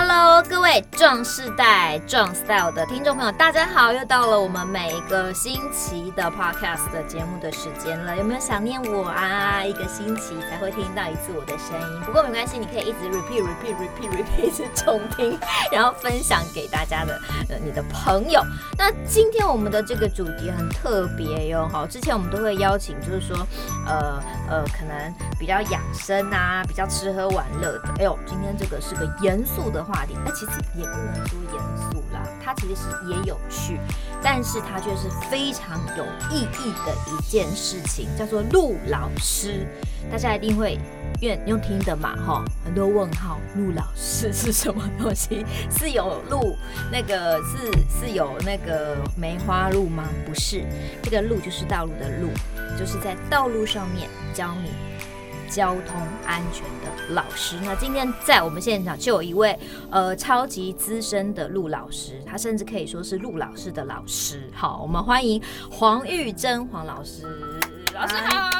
Hello，各位壮世代壮 style 的听众朋友，大家好！又到了我们每一个星期的 podcast 的节目的时间了，有没有想念我啊？一个星期才会听到一次我的声音，不过没关系，你可以一直 repeat repeat repeat repeat 一直重听，然后分享给大家的呃你的朋友。那今天我们的这个主题很特别哟，好，之前我们都会邀请，就是说呃呃，可能比较养生啊，比较吃喝玩乐的。哎呦，今天这个是个严肃的。的话题，那其实也不能说严肃啦，它其实是也有趣，但是它却是非常有意义的一件事情，叫做陆老师。大家一定会愿用听的嘛，哈，很多问号，陆老师是什么东西？是有陆那个是是有那个梅花鹿吗？不是，这个路就是道路的路，就是在道路上面教你。交通安全的老师，那今天在我们现场就有一位呃超级资深的陆老师，他甚至可以说是陆老师的老师。好，我们欢迎黄玉珍黄老师，老师好，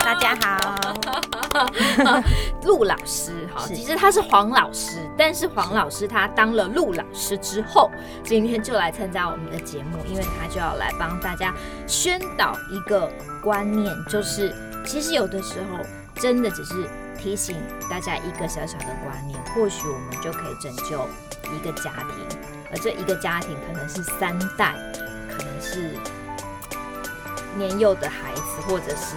大家好，陆老师好，其实他是黄老师，但是黄老师他当了陆老师之后，今天就来参加我们的节目，因为他就要来帮大家宣导一个观念，就是其实有的时候。真的只是提醒大家一个小小的观念，或许我们就可以拯救一个家庭，而这一个家庭可能是三代，可能是年幼的孩子，或者是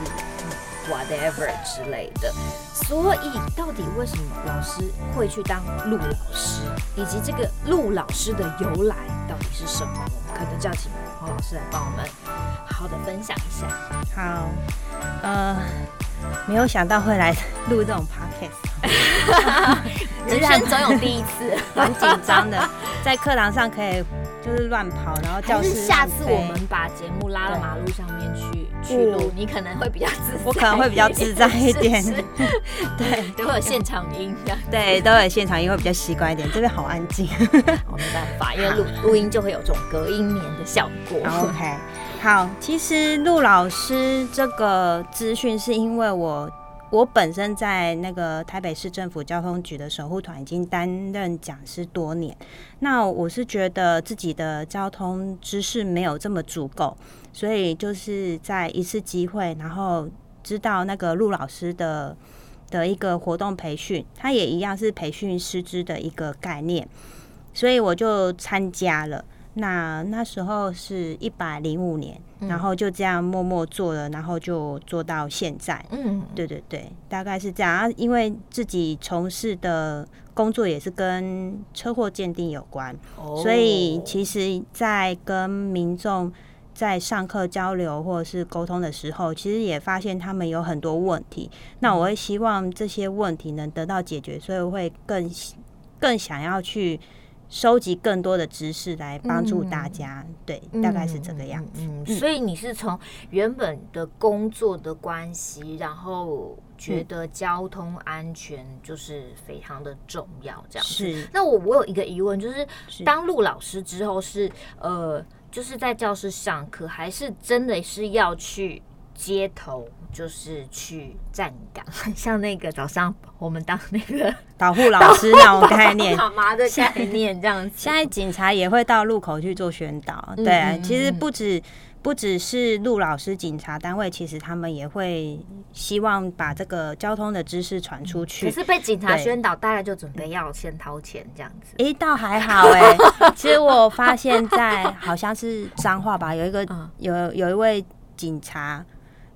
whatever 之类的。所以，到底为什么老师会去当陆老师，以及这个陆老师的由来到底是什么？我们可能就要请黄老师来帮我们好好的分享一下。好，呃。没有想到会来录这种 podcast，人生总有第一次，蛮紧张的。在课堂上可以就是乱跑，然后教室下次我们把节目拉到马路上面去去录，你可能会比较自，我可能会比较自在一点。对，都会有现场音的。对，都有现场音会比较习惯一点。这边好安静，我没办法，因为录录音就会有这种隔音棉的效果。OK。好，其实陆老师这个资讯是因为我我本身在那个台北市政府交通局的守护团已经担任讲师多年，那我是觉得自己的交通知识没有这么足够，所以就是在一次机会，然后知道那个陆老师的的一个活动培训，他也一样是培训师资的一个概念，所以我就参加了。那那时候是一百零五年，嗯，然后就这样默默做了，然后就做到现在。嗯，对对对，大概是这样啊。因为自己从事的工作也是跟车祸鉴定有关，哦，所以其实，在跟民众在上课交流或者是沟通的时候，其实也发现他们有很多问题。那我会希望这些问题能得到解决，所以我会更更想要去。收集更多的知识来帮助大家，嗯，对，大概是这个样子。所以你是从原本的工作的关系，然后觉得交通安全就是非常的重要，这样子。是。那我我有一个疑问，就是当陆老师之后是，是呃，就是在教室上课，还是真的是要去街头？就是去站岗，像那个早上我们当那个 导护老师那种概念，妈妈的概念这样子。现在警察也会到路口去做宣导，对啊，嗯，其实不止不只是陆老师，警察单位其实他们也会希望把这个交通的知识传出去。可是被警察宣导，大概就准备要先掏钱这样子。哎，倒还好哎，欸。其实我发现，在好像是彰化吧，有一个有有一位警察。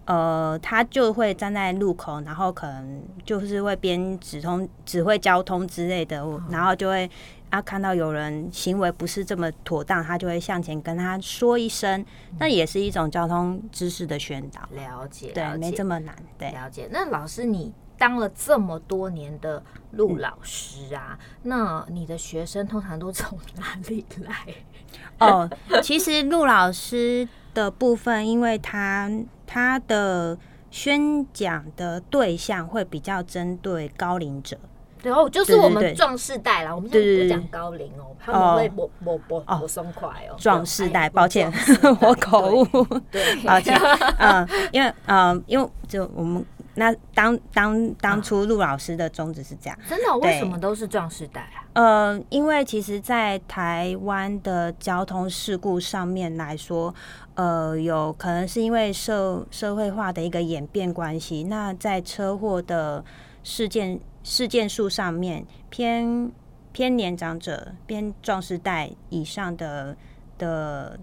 呃，他就会站在路口，然后可能就是会边指通指挥交通之类的，然后就会啊看到有人行为不是这么妥当，他就会向前跟他说一声，那也是一种交通知识的宣导。了解，对，没这么难。对，了解。那老师，你当了这么多年的陆老师啊，嗯，那你的学生通常都从哪里来？哦，其实陆老师。的部分，因为他他的宣讲的对象会比较针对高龄者，然后就是我们壮世代啦，我们就不讲高龄哦，他们会不不不不松快哦。壮世代，抱歉，我口误，对，抱歉，嗯，因为嗯，因为就我们那当当当初陆老师的宗旨是这样，真的，为什么都是壮士代啊？呃，因为其实，在台湾的交通事故上面来说，呃，有可能是因为社社会化的一个演变关系，那在车祸的事件事件数上面，偏偏年长者、偏壮士代以上的的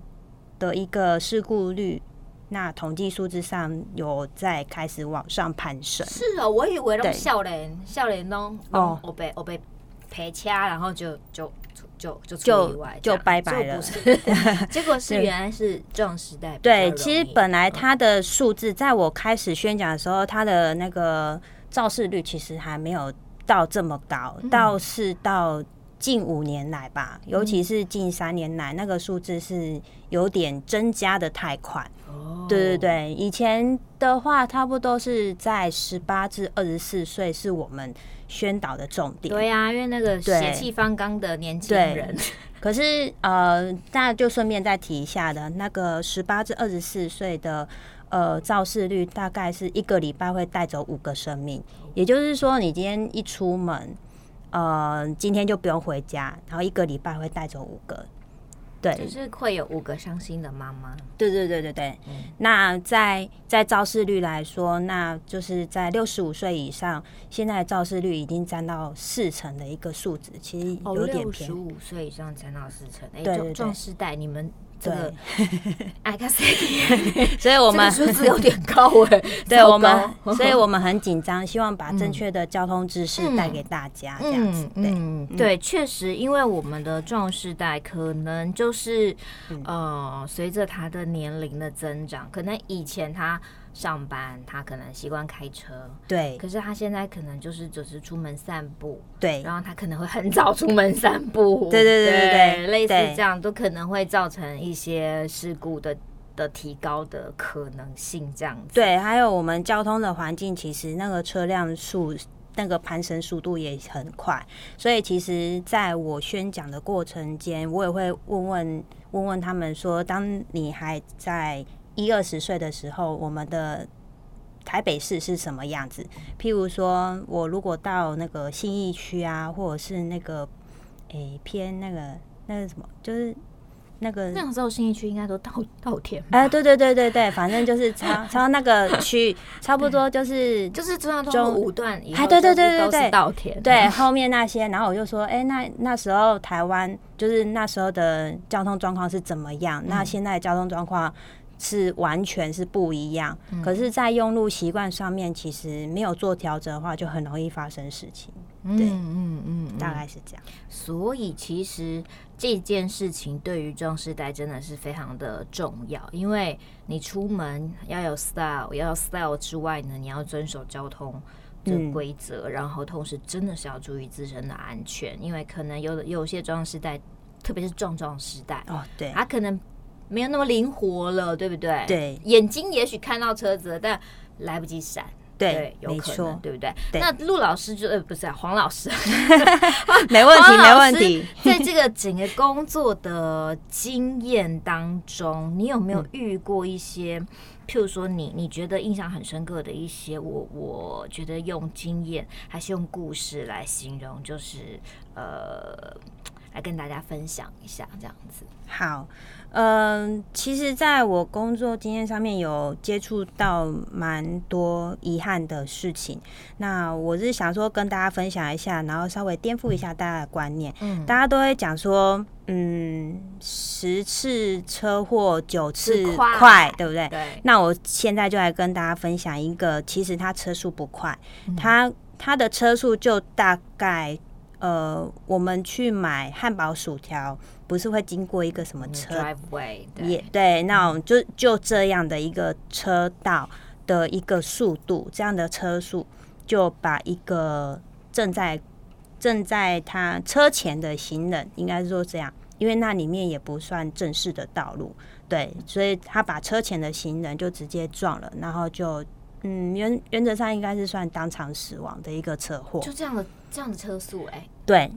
的一个事故率。那统计数字上有在开始往上攀升。是哦，我以为那种少年少年都哦，我被我被赔掐，然后就就就就就就拜拜了。结果是原来是这种时代。对，其实本来它的数字，在我开始宣讲的时候，它的那个肇事率其实还没有到这么高，倒是到近五年来吧，尤其是近三年来，那个数字是有点增加的太快。哦对对对，以前的话，差不多是在十八至二十四岁是我们宣导的重点。对呀、啊，因为那个血气方刚的年轻人。可是呃，那就顺便再提一下的，那个十八至二十四岁的呃肇事率，大概是一个礼拜会带走五个生命。也就是说，你今天一出门，呃，今天就不用回家，然后一个礼拜会带走五个。对，就是会有五个伤心的妈妈。对对对对对。嗯、那在在肇事率来说，那就是在六十五岁以上，现在肇事率已经占到四成的一个数值，其实有点偏。六十五岁以上占到四成，哎、欸，对对对，壮世代你们。对，哎，所以我们数字有点高哎。对我们，所以我们很紧张，希望把正确的交通知识带给大家，这样子。对，对，确实，因为我们的壮世代可能就是呃，随着他的年龄的增长，可能以前他。上班，他可能习惯开车，对。可是他现在可能就是只是出门散步，对。然后他可能会很早出门散步，对对对对对，类似这样都可能会造成一些事故的的提高的可能性，这样子。对，还有我们交通的环境，其实那个车辆速那个攀升速度也很快，所以其实在我宣讲的过程间，我也会问问问问他们说，当你还在。一二十岁的时候，我们的台北市是什么样子？譬如说，我如果到那个信义区啊，或者是那个诶、欸、偏那个那个什么，就是那个那时候信义区应该都稻稻田。哎、欸，对对对对对，反正就是 超超那个区，差不多就是就是中央中五段，哎，对对对对对，稻田。对，后面那些，然后我就说，哎、欸，那那时候台湾就是那时候的交通状况是怎么样？嗯、那现在交通状况。是完全是不一样，嗯、可是，在用路习惯上面，其实没有做调整的话，就很容易发生事情。对，嗯嗯嗯，大概是这样。所以，其实这件事情对于壮世代真的是非常的重要，因为你出门要有 style，要有 style 之外呢，你要遵守交通的规则，嗯、然后同时真的是要注意自身的安全，因为可能有有些壮世代，特别是壮壮时代哦，对，他可能。没有那么灵活了，对不对？对，眼睛也许看到车子了，但来不及闪。对，有可能，对不对？对，那陆老师就呃不是啊，黄老师，没问题，没问题。在这个整个工作的经验当中，你有没有遇过一些，嗯、譬如说你你觉得印象很深刻的一些，我我觉得用经验还是用故事来形容，就是呃，来跟大家分享一下这样子。好。嗯，其实在我工作经验上面有接触到蛮多遗憾的事情。那我是想说跟大家分享一下，然后稍微颠覆一下大家的观念。嗯，大家都会讲说，嗯，十次车祸九次快，快对不对？对。那我现在就来跟大家分享一个，其实他车速不快，他他的车速就大概，呃，我们去买汉堡薯条。不是会经过一个什么车也对，那种就就这样的一个车道的一个速度，这样的车速就把一个正在正在他车前的行人，应该是说这样，因为那里面也不算正式的道路，对，所以他把车前的行人就直接撞了，然后就嗯原原则上应该是算当场死亡的一个车祸，就这样的这样的车速，哎，对。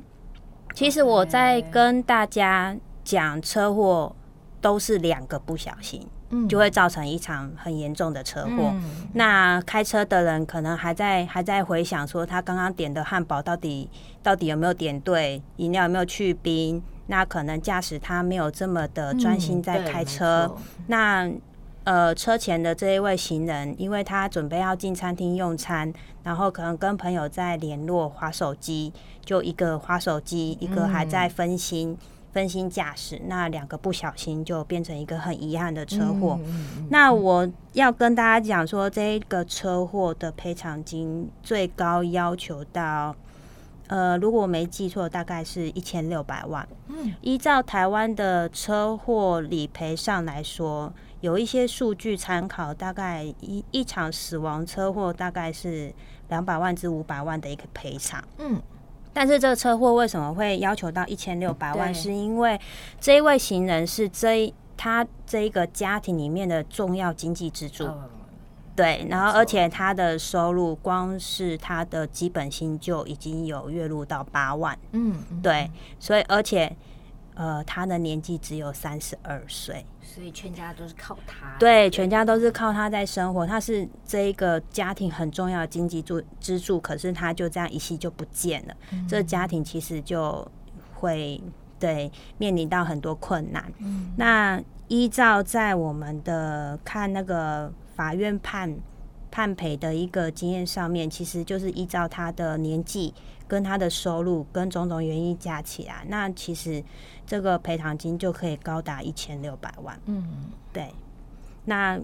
其实我在跟大家讲车祸，都是两个不小心，就会造成一场很严重的车祸。嗯、那开车的人可能还在还在回想说，他刚刚点的汉堡到底到底有没有点对，饮料有没有去冰？那可能驾驶他没有这么的专心在开车。嗯、那呃，车前的这一位行人，因为他准备要进餐厅用餐，然后可能跟朋友在联络，划手机，就一个滑手机，一个还在分心。嗯分心驾驶，那两个不小心就变成一个很遗憾的车祸。嗯嗯嗯、那我要跟大家讲说，这一个车祸的赔偿金最高要求到，呃，如果我没记错，大概是一千六百万。嗯，依照台湾的车祸理赔上来说，有一些数据参考，大概一一场死亡车祸大概是两百万至五百万的一个赔偿。嗯。但是这个车祸为什么会要求到一千六百万？是因为这一位行人是这一他这一个家庭里面的重要经济支柱，对，然后而且他的收入光是他的基本薪就已经有月入到八万，嗯，对，所以而且。呃，他的年纪只有三十二岁，所以全家都是靠他。对，全家都是靠他在生活。他是这一个家庭很重要的经济支支柱，可是他就这样一夕就不见了。嗯、这个家庭其实就会对面临到很多困难。嗯、那依照在我们的看那个法院判判赔的一个经验上面，其实就是依照他的年纪跟他的收入跟种种原因加起来，那其实。这个赔偿金就可以高达一千六百万。嗯，对。那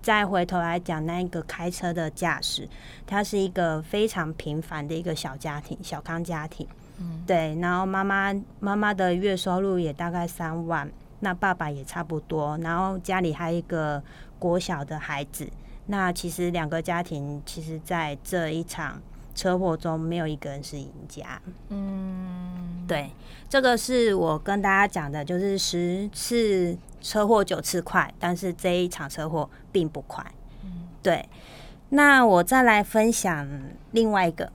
再回头来讲，那一个开车的驾驶，他是一个非常平凡的一个小家庭，小康家庭。嗯，对。然后妈妈妈妈的月收入也大概三万，那爸爸也差不多。然后家里还有一个国小的孩子。那其实两个家庭，其实在这一场。车祸中没有一个人是赢家。嗯，对，这个是我跟大家讲的，就是十次车祸九次快，但是这一场车祸并不快。嗯，对。那我再来分享另外一个，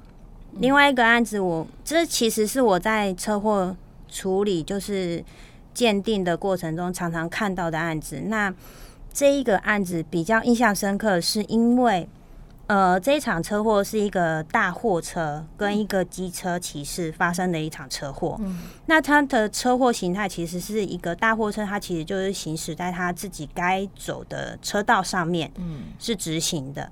另外一个案子我，我这其实是我在车祸处理就是鉴定的过程中常常看到的案子。那这一个案子比较印象深刻，是因为。呃，这一场车祸是一个大货车跟一个机车骑士发生的一场车祸。嗯，那它的车祸形态其实是一个大货车，它其实就是行驶在它自己该走的车道上面，嗯，是直行的。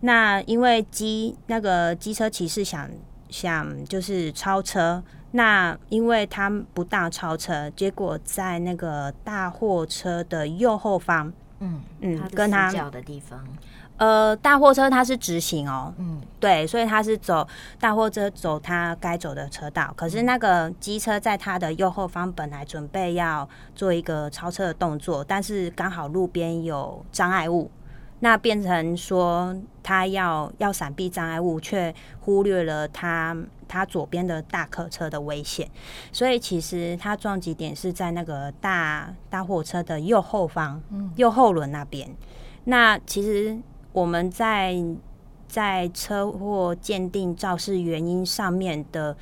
那因为机那个机车骑士想想就是超车，那因为他不当超车，结果在那个大货车的右后方，嗯嗯，跟他脚的地方。呃，大货车它是直行哦，嗯，对，所以它是走大货车走它该走的车道，可是那个机车在它的右后方本来准备要做一个超车的动作，但是刚好路边有障碍物，那变成说它要要闪避障碍物，却忽略了它它左边的大客车的危险，所以其实它撞击点是在那个大大货车的右后方，嗯，右后轮那边，那其实。我们在在车祸鉴定肇事原因上面的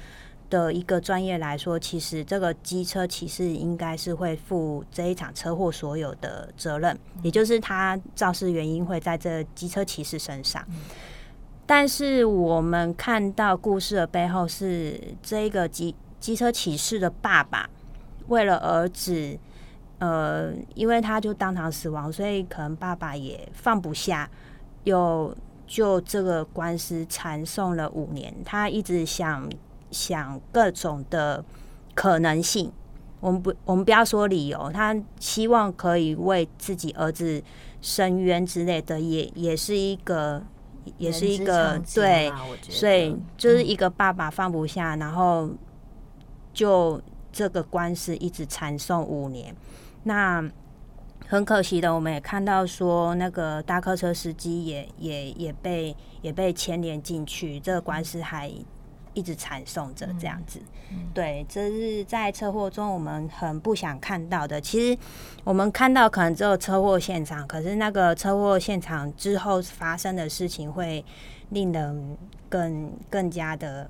的一个专业来说，其实这个机车骑士应该是会负这一场车祸所有的责任，也就是他肇事原因会在这机车骑士身上。但是我们看到故事的背后是这个机机车骑士的爸爸为了儿子，呃，因为他就当场死亡，所以可能爸爸也放不下。有就这个官司缠讼了五年，他一直想想各种的可能性。我们不，我们不要说理由，他希望可以为自己儿子伸冤之类的，也也是一个，也是一个对。所以就是一个爸爸放不下，然后就这个官司一直缠讼五年。那。很可惜的，我们也看到说，那个大客车司机也也也被也被牵连进去，这个官司还一直缠讼着这样子。嗯嗯、对，这是在车祸中我们很不想看到的。其实我们看到可能只有车祸现场，可是那个车祸现场之后发生的事情会令人更更加的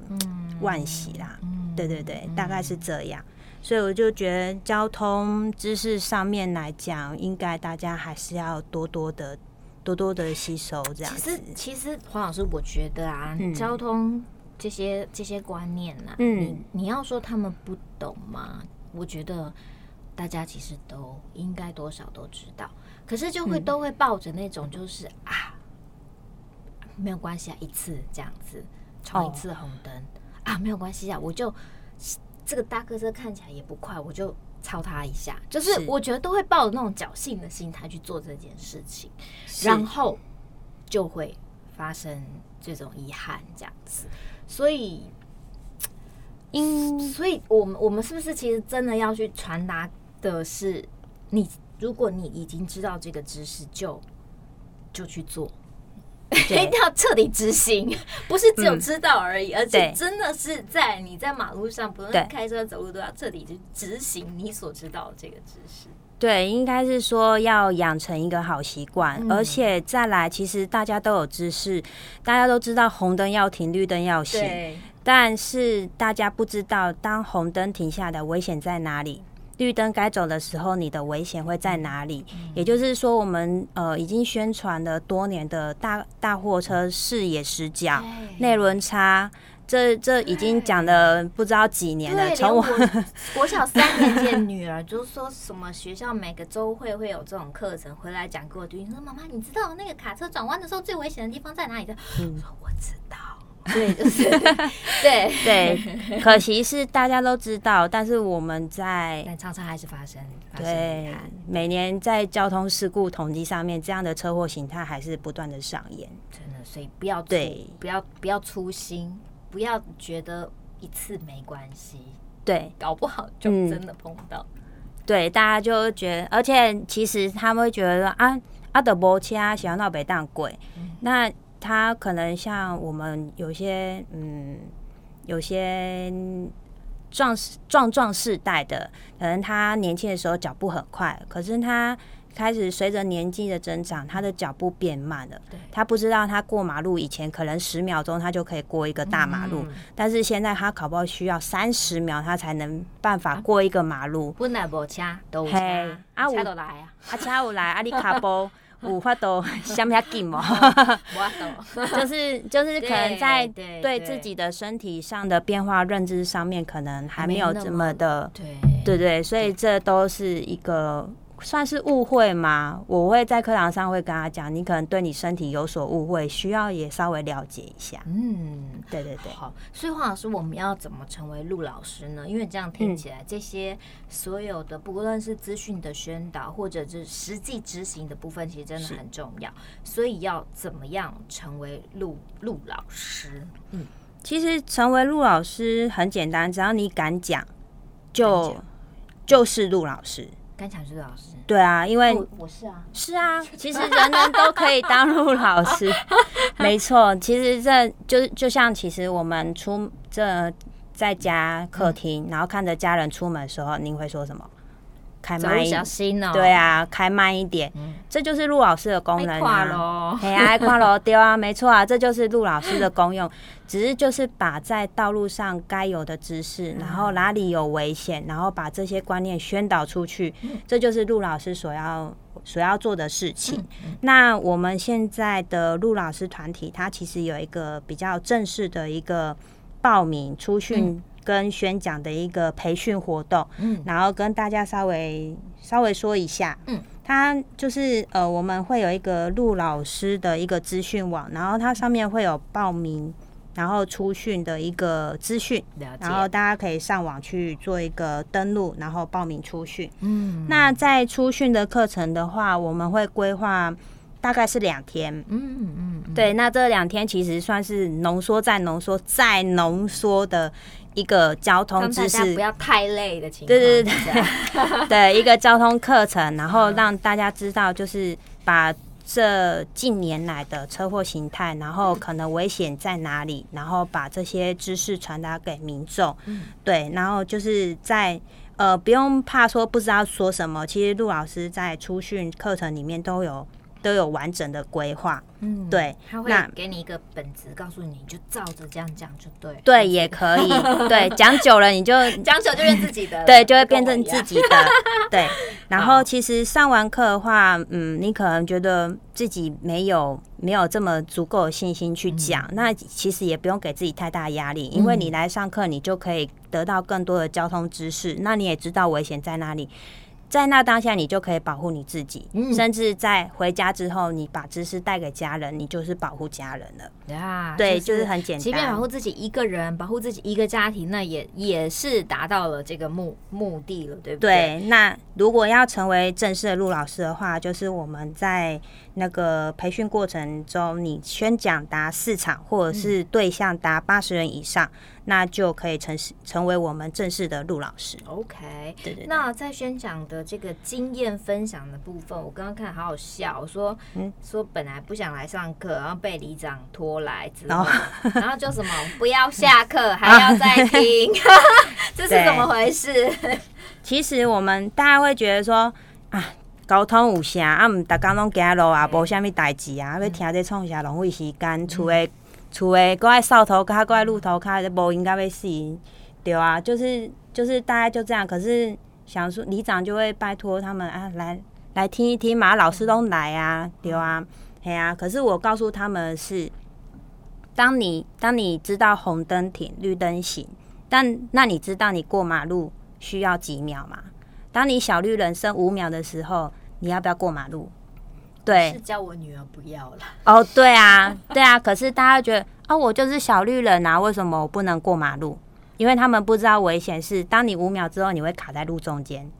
惋惜啦。嗯、对对对，大概是这样。所以我就觉得交通知识上面来讲，应该大家还是要多多的、多多的吸收这样子。其实，其实黄老师，我觉得啊，嗯、交通这些这些观念啊，嗯，你你要说他们不懂吗？我觉得大家其实都应该多少都知道，可是就会、嗯、都会抱着那种就是啊，没有关系啊，一次这样子闯一次红灯、哦、啊，没有关系啊，我就这个大客车看起来也不快，我就超他一下，就是我觉得都会抱着那种侥幸的心态去做这件事情，然后就会发生这种遗憾这样子，所以。因，所以我们我们是不是其实真的要去传达的是，你如果你已经知道这个知识，就就去做，一定要彻底执行，不是只有知道而已，而且真的是在你在马路上，不论开车走路，都要彻底去执行你所知道的这个知识。对，应该是说要养成一个好习惯，而且再来，其实大家都有知识，大家都知道红灯要停，绿灯要行。但是大家不知道，当红灯停下的危险在哪里？绿灯该走的时候，你的危险会在哪里？也就是说，我们呃已经宣传了多年的大大货车视野死角、内轮差，这这已经讲了不知道几年了。从我 国小三年级的女儿就说什么学校每个周会会有这种课程，回来讲给我听，说妈妈，你知道那个卡车转弯的时候最危险的地方在哪里的？嗯，说我知道。对，就是对对，可惜是大家都知道，但是我们在但常常还是发生。发生对，每年在交通事故统计上面，这样的车祸形态还是不断的上演。真的，所以不要对，不要不要粗心，不要觉得一次没关系。对，搞不好就真的碰到。嗯、对，大家就觉得，而且其实他们会觉得说啊，阿德伯切啊，想要闹北当鬼，那。他可能像我们有些嗯，有些壮壮壮世代的，可能他年轻的时候脚步很快，可是他开始随着年纪的增长，他的脚步变慢了。对，他不知道他过马路以前可能十秒钟他就可以过一个大马路，嗯、但是现在他考不好需要三十秒他才能办法过一个马路。本来无车都有车，啊车都来啊，啊车有来啊，你卡波。五花都想不下劲嘛，就是就是可能在对自己的身体上的变化认知上面，可能还没有这么的对。对对，所以这都是一个。算是误会吗？我会在课堂上会跟他讲，你可能对你身体有所误会，需要也稍微了解一下。嗯，对对对。好，所以黄老师，我们要怎么成为陆老师呢？因为这样听起来，这些所有的不论是资讯的宣导，或者是实际执行的部分，其实真的很重要。所以要怎么样成为陆陆老师？嗯，其实成为陆老师很简单，只要你敢讲，就就是陆老师。刚才是老师，对啊，因为我是啊，是啊，其实人人都可以当陆老师，没错。其实这就就像，其实我们出这在家客厅，嗯、然后看着家人出门的时候，您会说什么？开慢一点，哦、对啊，开慢一点，嗯、这就是陆老师的功能啊。哎呀，跨楼丢啊，没错啊，这就是陆老师的功用。只是就是把在道路上该有的知识，然后哪里有危险，然后把这些观念宣导出去，这就是陆老师所要所要做的事情。那我们现在的陆老师团体，它其实有一个比较正式的一个报名出训。跟宣讲的一个培训活动，嗯，然后跟大家稍微稍微说一下，嗯，它就是呃，我们会有一个陆老师的一个资讯网，然后它上面会有报名，然后出训的一个资讯，然后大家可以上网去做一个登录，然后报名出训，嗯，那在出训的课程的话，我们会规划大概是两天，嗯嗯，嗯对，那这两天其实算是浓缩再浓缩再浓缩的。一个交通知识。不要太累的情况，对对对对，对 一个交通课程，然后让大家知道，就是把这近年来的车祸形态，然后可能危险在哪里，然后把这些知识传达给民众。对，然后就是在呃不用怕说不知道说什么，其实陆老师在初训课程里面都有都有完整的规划。嗯，对，他会给你一个本子，告诉你，你就照着这样讲就对。对，也可以。对，讲久了你就讲久就变自己的，对，就会变成自己的。对，然后其实上完课的话，嗯，你可能觉得自己没有没有这么足够的信心去讲，嗯、那其实也不用给自己太大压力，因为你来上课，你就可以得到更多的交通知识，那你也知道危险在哪里。在那当下，你就可以保护你自己，嗯、甚至在回家之后，你把知识带给家人，你就是保护家人了。呀，对，就是、就是很简单。即便保护自己一个人，保护自己一个家庭，那也也是达到了这个目目的了，对不对？对。那如果要成为正式的陆老师的话，就是我们在那个培训过程中，你宣讲达四场，或者是对象达八十人以上。嗯那就可以成成为我们正式的陆老师。OK，对，对对。那在宣讲的这个经验分享的部分，我刚刚看好好笑，我说，嗯，说本来不想来上课，然后被里长拖来之后，然后就什么不要下课，还要再听，这是怎么回事？其实我们大家会觉得说啊，沟通有声啊，唔，大家拢走路啊，无虾米代志啊，要听这创啥浪费时间，除了。厝诶，搁爱扫头卡，搁爱露头卡，无应该要死，对啊，就是就是大概就这样。可是想说，里长就会拜托他们啊，来来听一听嘛，老师都来啊，对啊，嘿啊。可是我告诉他们是，当你当你知道红灯停，绿灯行，但那你知道你过马路需要几秒吗？当你小绿人生五秒的时候，你要不要过马路？对，是叫我女儿不要了。哦，对啊，对啊。可是大家觉得啊，我就是小绿人啊，为什么我不能过马路？因为他们不知道危险是，当你五秒之后，你会卡在路中间，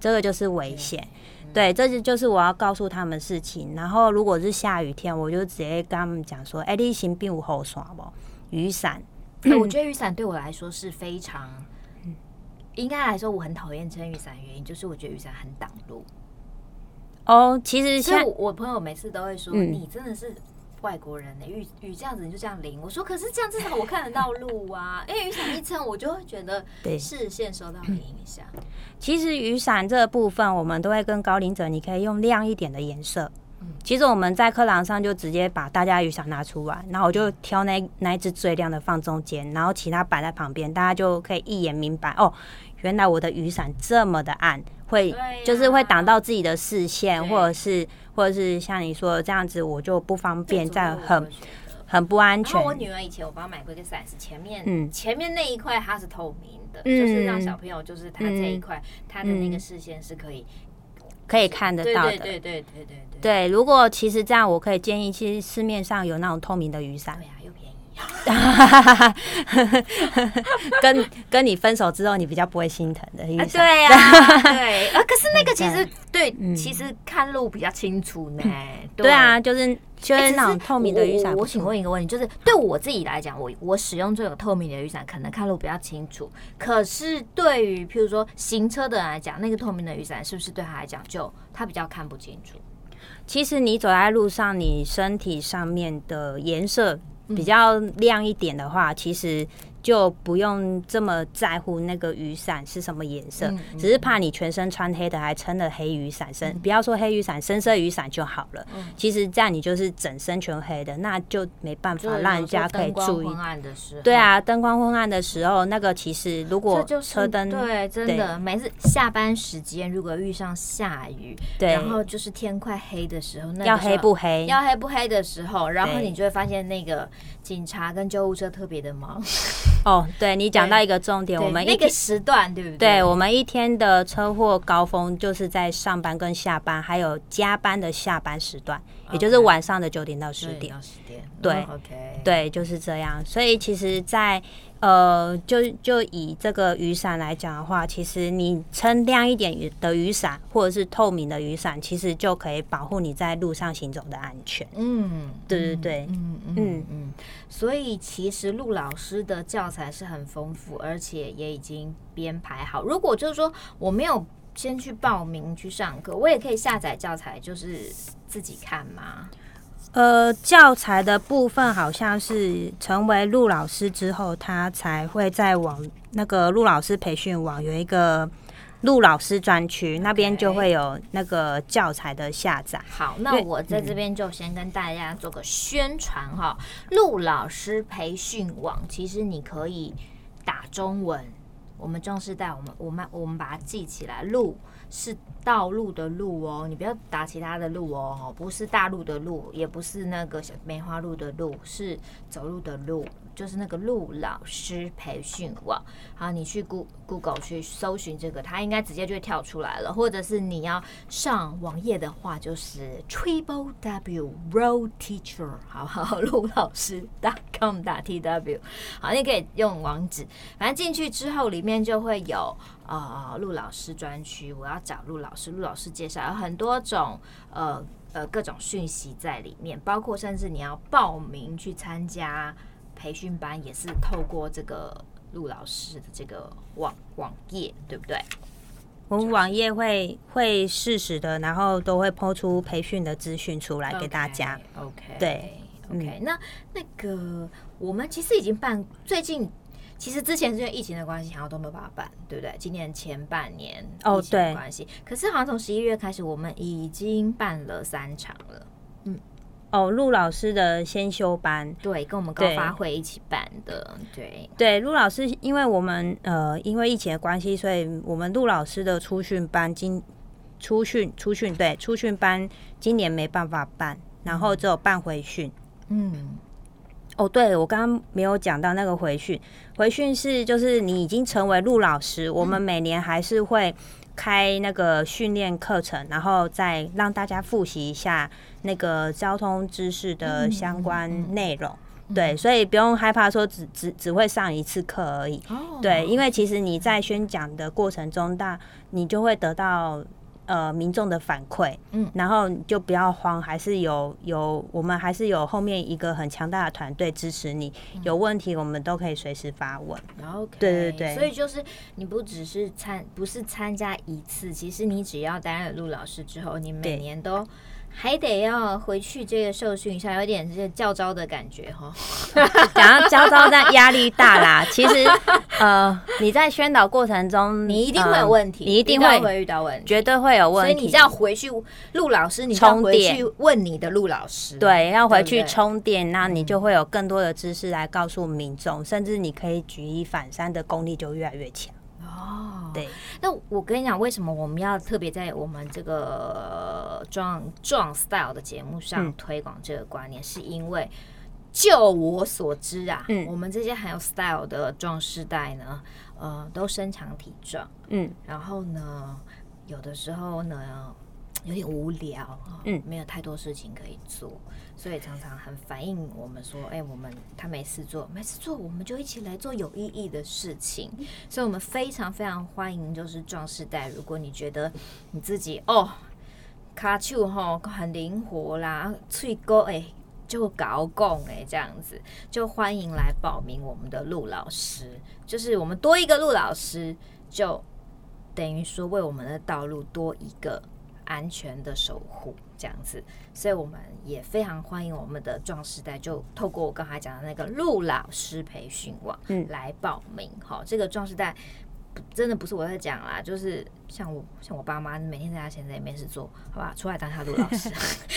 这个就是危险。对，这就就是我要告诉他们事情。然后，如果是下雨天，我就直接跟他们讲说：“哎，你行并无后耍不？雨伞。”我觉得雨伞对我来说是非常，应该来说我很讨厌撑雨伞，原因就是我觉得雨伞很挡路。哦，其实像我朋友每次都会说，嗯、你真的是外国人呢、欸，雨雨这样子你就这样淋。我说可是这样至少我看得到路啊，因为雨伞一撑，我就会觉得视线受到影响。其实雨伞这个部分，我们都会跟高龄者，你可以用亮一点的颜色。嗯、其实我们在课堂上就直接把大家雨伞拿出来，然后我就挑那那一只最亮的放中间，然后其他摆在旁边，大家就可以一眼明白哦，原来我的雨伞这么的暗。会就是会挡到自己的视线，或者是或者是像你说这样子，我就不方便，在很很不安全。我女儿以前我帮她买过一个伞，是前面嗯。前面那一块它是透明的，就是让小朋友就是他这一块他的那个视线是可以可以看得到的。对对对对对对。如果其实这样，我可以建议，其实市面上有那种透明的雨伞。跟 跟你分手之后，你比较不会心疼的意思。对呀，对啊。可是那个其实对，其实看路比较清楚呢。对啊，就是就是那种透明的雨伞。我请问一个问题，就是对我自己来讲，我我使用这种透明的雨伞，可能看路比较清楚。可是对于譬如说行车的人来讲，那个透明的雨伞是不是对他来讲就他比较看不清楚？其实你走在路上，你身体上面的颜色。比较亮一点的话，其实就不用这么在乎那个雨伞是什么颜色，嗯嗯、只是怕你全身穿黑的还撑了黑雨伞，深、嗯、不要说黑雨伞，深色雨伞就好了。嗯、其实这样你就是整身全黑的，那就没办法让人家可以注意。昏暗的时候，对啊，灯光昏暗的时候，那个其实如果车灯、就是、对，真的每次下班时间如果遇上下雨，对，然后就是天快黑的时候，那个、时候要黑不黑？要黑不黑的时候，然后你就会发现那个。警察跟救护车特别的忙 哦，对，你讲到一个重点，我们一个时段对不对？对，我们一天的车祸高峰就是在上班跟下班，还有加班的下班时段，也就是晚上的九点到十点。对，OK，对，就是这样。所以其实，在呃，就就以这个雨伞来讲的话，其实你撑亮一点的雨伞，或者是透明的雨伞，其实就可以保护你在路上行走的安全。嗯，对对对，嗯嗯嗯。所以其实陆老师的教材是很丰富，而且也已经编排好。如果就是说我没有先去报名去上课，我也可以下载教材，就是自己看吗？呃，教材的部分好像是成为陆老师之后，他才会在网那个陆老师培训网有一个陆老师专区那边就会有那个教材的下载。好，那我在这边就先跟大家做个宣传哈。陆老师培训网，其实你可以打中文，我们重视带，我们我们我们把它记起来，陆。是道路的路哦，你不要打其他的路哦，不是大陆的路，也不是那个小梅花鹿的路，是走路的路。就是那个鹿老师培训网，好，你去 Google 去搜寻这个，它应该直接就会跳出来了。或者是你要上网页的话，就是 Triple W Road Teacher，好好，陆老师 dot .com .tw，好，你可以用网址，反正进去之后里面就会有啊陆老师专区，我要找陆老师，陆老师介绍有很多种呃呃各种讯息在里面，包括甚至你要报名去参加。培训班也是透过这个陆老师的这个网网页，对不对？我们网页会会适时的，然后都会抛出培训的资讯出来给大家。OK，, okay 对，OK、嗯。那那个我们其实已经办，最近其实之前是因为疫情的关系，好像都没有办法办，对不对？今年前半年哦，对，关系。可是好像从十一月开始，我们已经办了三场了。嗯。哦，陆老师的先修班，对，跟我们高发会一起办的，对对，陆老师，因为我们呃，因为疫情的关系，所以我们陆老师的初训班今初训初训对初训班今年没办法办，然后只有办回训。嗯，哦，对，我刚刚没有讲到那个回训，回训是就是你已经成为陆老师，我们每年还是会。开那个训练课程，然后再让大家复习一下那个交通知识的相关内容。对，所以不用害怕说只只只会上一次课而已。对，因为其实你在宣讲的过程中，大你就会得到。呃，民众的反馈，嗯，然后就不要慌，还是有有，我们还是有后面一个很强大的团队支持你，嗯，有问题我们都可以随时发问。OK，对对对，所以就是你不只是参，不是参加一次，其实你只要担任陆老师之后，你每年都。还得要回去这个受训一下，有点这个教招的感觉哈。讲到教招，但压力大啦。其实，呃，你在宣导过程中，你一定会有问题，你一定会，会遇到问题，绝对会有问题。所以你要回去，陆老师，你要回去问你的陆老师，对，要回去充电，那你就会有更多的知识来告诉民众，甚至你可以举一反三的功力就越来越强。哦，对，那我跟你讲，为什么我们要特别在我们这个壮壮 style 的节目上推广这个观念？嗯、是因为就我所知啊，嗯，我们这些很有 style 的壮世代呢，呃，都身强体壮，嗯，然后呢，有的时候呢。有点无聊，嗯，没有太多事情可以做，所以常常很反映我们说，哎，我们他没事做，没事做，我们就一起来做有意义的事情。所以，我们非常非常欢迎，就是壮士代。如果你觉得你自己哦，卡丘哈很灵活啦，脆哥哎就搞共哎这样子，就欢迎来报名我们的陆老师。就是我们多一个陆老师，就等于说为我们的道路多一个。安全的守护这样子，所以我们也非常欢迎我们的壮世代，就透过我刚才讲的那个陆老师培训网，嗯，来报名。好，这个壮世代真的不是我在讲啦，就是像我像我爸妈每天在家闲着也没事做，好吧，出来当下陆老师。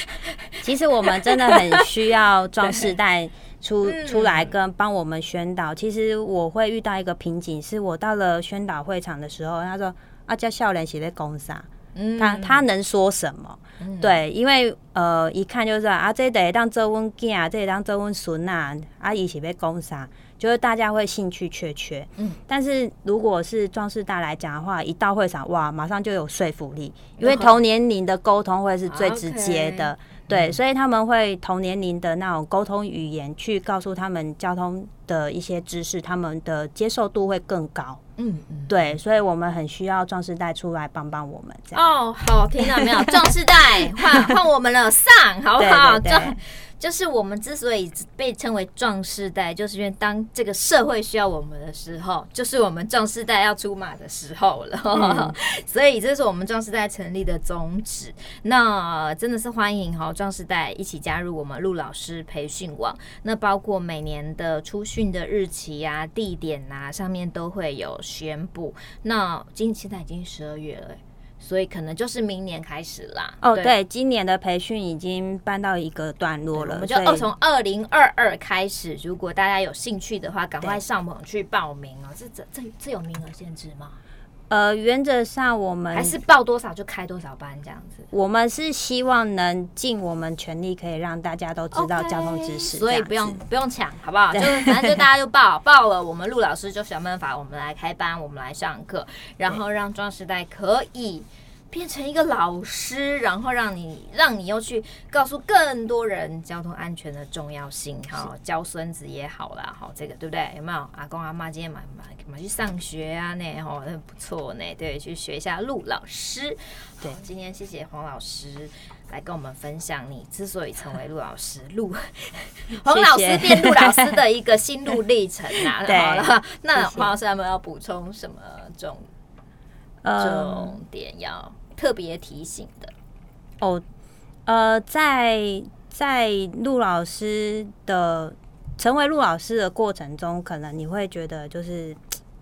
其实我们真的很需要壮士代出出来跟帮我们宣导。其实我会遇到一个瓶颈，是我到了宣导会场的时候，他说：“啊，叫笑脸写在公啥？”他他能说什么？嗯、对，因为呃，一看就是啊，这得当做阮囝啊，这得当做阮孙啊，阿姨是要讲啥，就是大家会兴趣缺缺。嗯，但是如果是壮士大来讲的话，一到会场哇，马上就有说服力，因为同年龄的沟通会是最直接的。嗯、对，所以他们会同年龄的那种沟通语言去告诉他们交通的一些知识，他们的接受度会更高。嗯，对，所以我们很需要壮士代出来帮帮我们，这样。哦，好，听到没有？壮士代换换我们了，上好不好？壮就是我们之所以被称为壮士代，就是因为当这个社会需要我们的时候，就是我们壮士代要出马的时候了。嗯、所以这是我们壮士代成立的宗旨。那真的是欢迎哈壮士代一起加入我们陆老师培训网。那包括每年的出训的日期啊、地点啊，上面都会有宣布。那今现在已经十二月了。所以可能就是明年开始啦。哦，对，对，今年的培训已经办到一个段落了。我们就从二零二二开始，如果大家有兴趣的话，赶快上网去报名哦。这这这这有名额限制吗？呃，原则上我们还是报多少就开多少班这样子。我们是希望能尽我们全力，可以让大家都知道交通知识，okay, 所以不用不用抢，好不好？就反正就大家就报报了，我们陆老师就想办法，我们来开班，我们来上课，然后让壮时代可以。变成一个老师，然后让你让你又去告诉更多人交通安全的重要性，哈，教孙子也好啦，好这个对不对？有没有阿公阿妈今天买买买去上学啊？那哈，那不错呢，对，去学一下陆老师。对，今天谢谢黄老师来跟我们分享你之所以成为陆老师，陆 黄老师变陆老师的一个心路历程啊。对，好了，那黄老师有没有要补充什么重重点要？特别提醒的哦，呃，在在陆老师的成为陆老师的过程中，可能你会觉得就是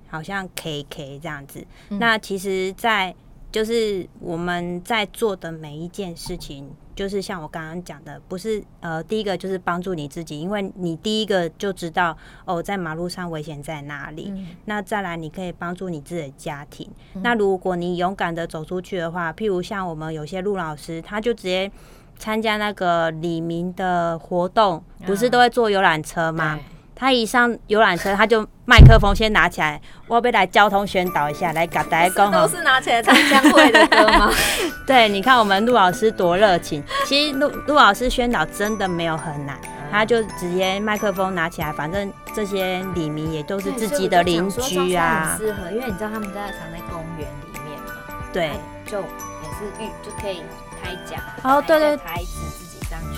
好像 K K 这样子。嗯、那其实，在就是我们在做的每一件事情。就是像我刚刚讲的，不是呃，第一个就是帮助你自己，因为你第一个就知道哦，在马路上危险在哪里。嗯、那再来，你可以帮助你自己的家庭。嗯、那如果你勇敢的走出去的话，譬如像我们有些陆老师，他就直接参加那个李明的活动，不是都会坐游览车吗？嗯他一上游览车，他就麦克风先拿起来，我要不要来交通宣导一下，来给大家讲。都是拿起来唱江蕙的歌吗？对，你看我们陆老师多热情。其实陆陆老师宣导真的没有很难，他就直接麦克风拿起来，反正这些李民也都是自己的邻居啊。很适合，因为你知道他们在藏在公园里面嘛。对，就也是遇就可以开讲。哦，对对。台子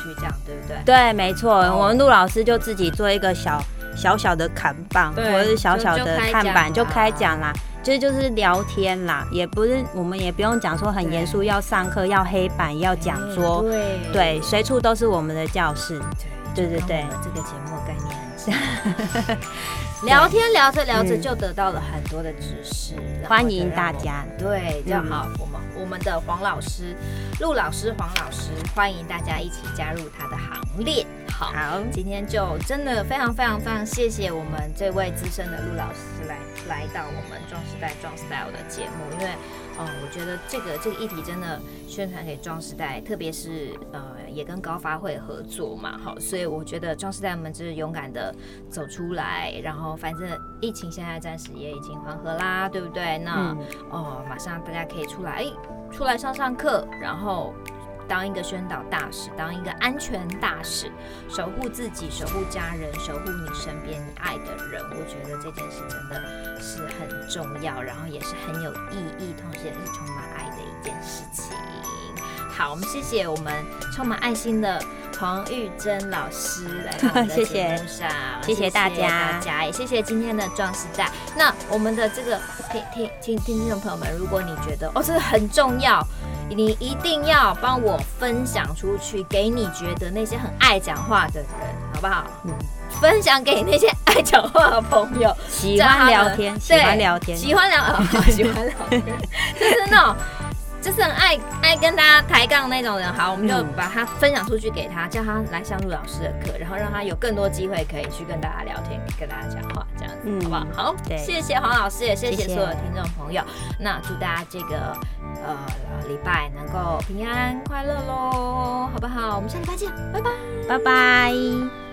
去这样，对不对？对，没错，我们陆老师就自己做一个小。小小的砍棒或者是小小的看板就开讲啦，其实就是聊天啦，也不是我们也不用讲说很严肃，要上课要黑板要讲桌，对，随处都是我们的教室，对对对，这个节目概念。很像，聊天聊着聊着就得到了很多的知识，欢迎大家，对，这样好，我们我们的黄老师陆老师黄老师欢迎大家一起加入他的行列。好，好，今天就真的非常非常非常谢谢我们这位资深的陆老师来来到我们壮时代壮 style 的节目，因为，嗯、呃，我觉得这个这个议题真的宣传给壮世代，特别是呃也跟高发会合作嘛，好，所以我觉得壮世代们就是勇敢的走出来，然后反正疫情现在暂时也已经缓和啦，对不对？那哦、马上大家可以出来，哎，出来上上课，然后。当一个宣导大使，当一个安全大使，守护自己，守护家人，守护你身边你爱的人。我觉得这件事真的是很重要，然后也是很有意义，同时也是充满爱的一件事情。好，我们谢谢我们充满爱心的黄玉珍老师来到我们的 节目上，谢谢大家，大家也谢谢今天的壮士代。那我们的这个听听听听众朋友们，如果你觉得哦，这个很重要。你一定要帮我分享出去，给你觉得那些很爱讲话的人，好不好？嗯，分享给那些 爱讲话的朋友，喜欢聊天，喜欢聊天，喜欢聊，喜欢聊天，就是那种。就是很爱爱跟大家抬杠那种人，好，我们就把他分享出去给他，叫他来上陆老师的课，然后让他有更多机会可以去跟大家聊天，跟大家讲话，这样子，嗯、好不好？好，对谢谢黄老师，也谢谢所有听众朋友。谢谢那祝大家这个呃礼拜能够平安快乐喽，好不好？我们下礼拜见，拜拜，拜拜。